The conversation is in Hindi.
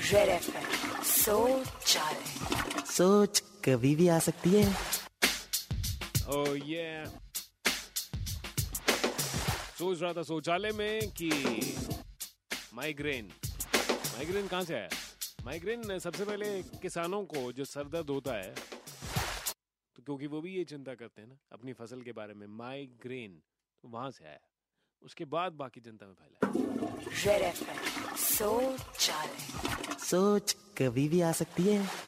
सोच सोच कभी भी आ सकती है। Oh yeah. सोच रहा था शौचालय में कि माइग्रेन माइग्रेन कहाँ से आया? माइग्रेन सबसे पहले किसानों को जो सर दर्द होता है तो क्योंकि वो भी ये चिंता करते हैं ना अपनी फ़सल के बारे में माइग्रेन तो वहाँ से आया। उसके बाद बाकी जनता में फैला। सोच सोच कभी भी आ सकती है।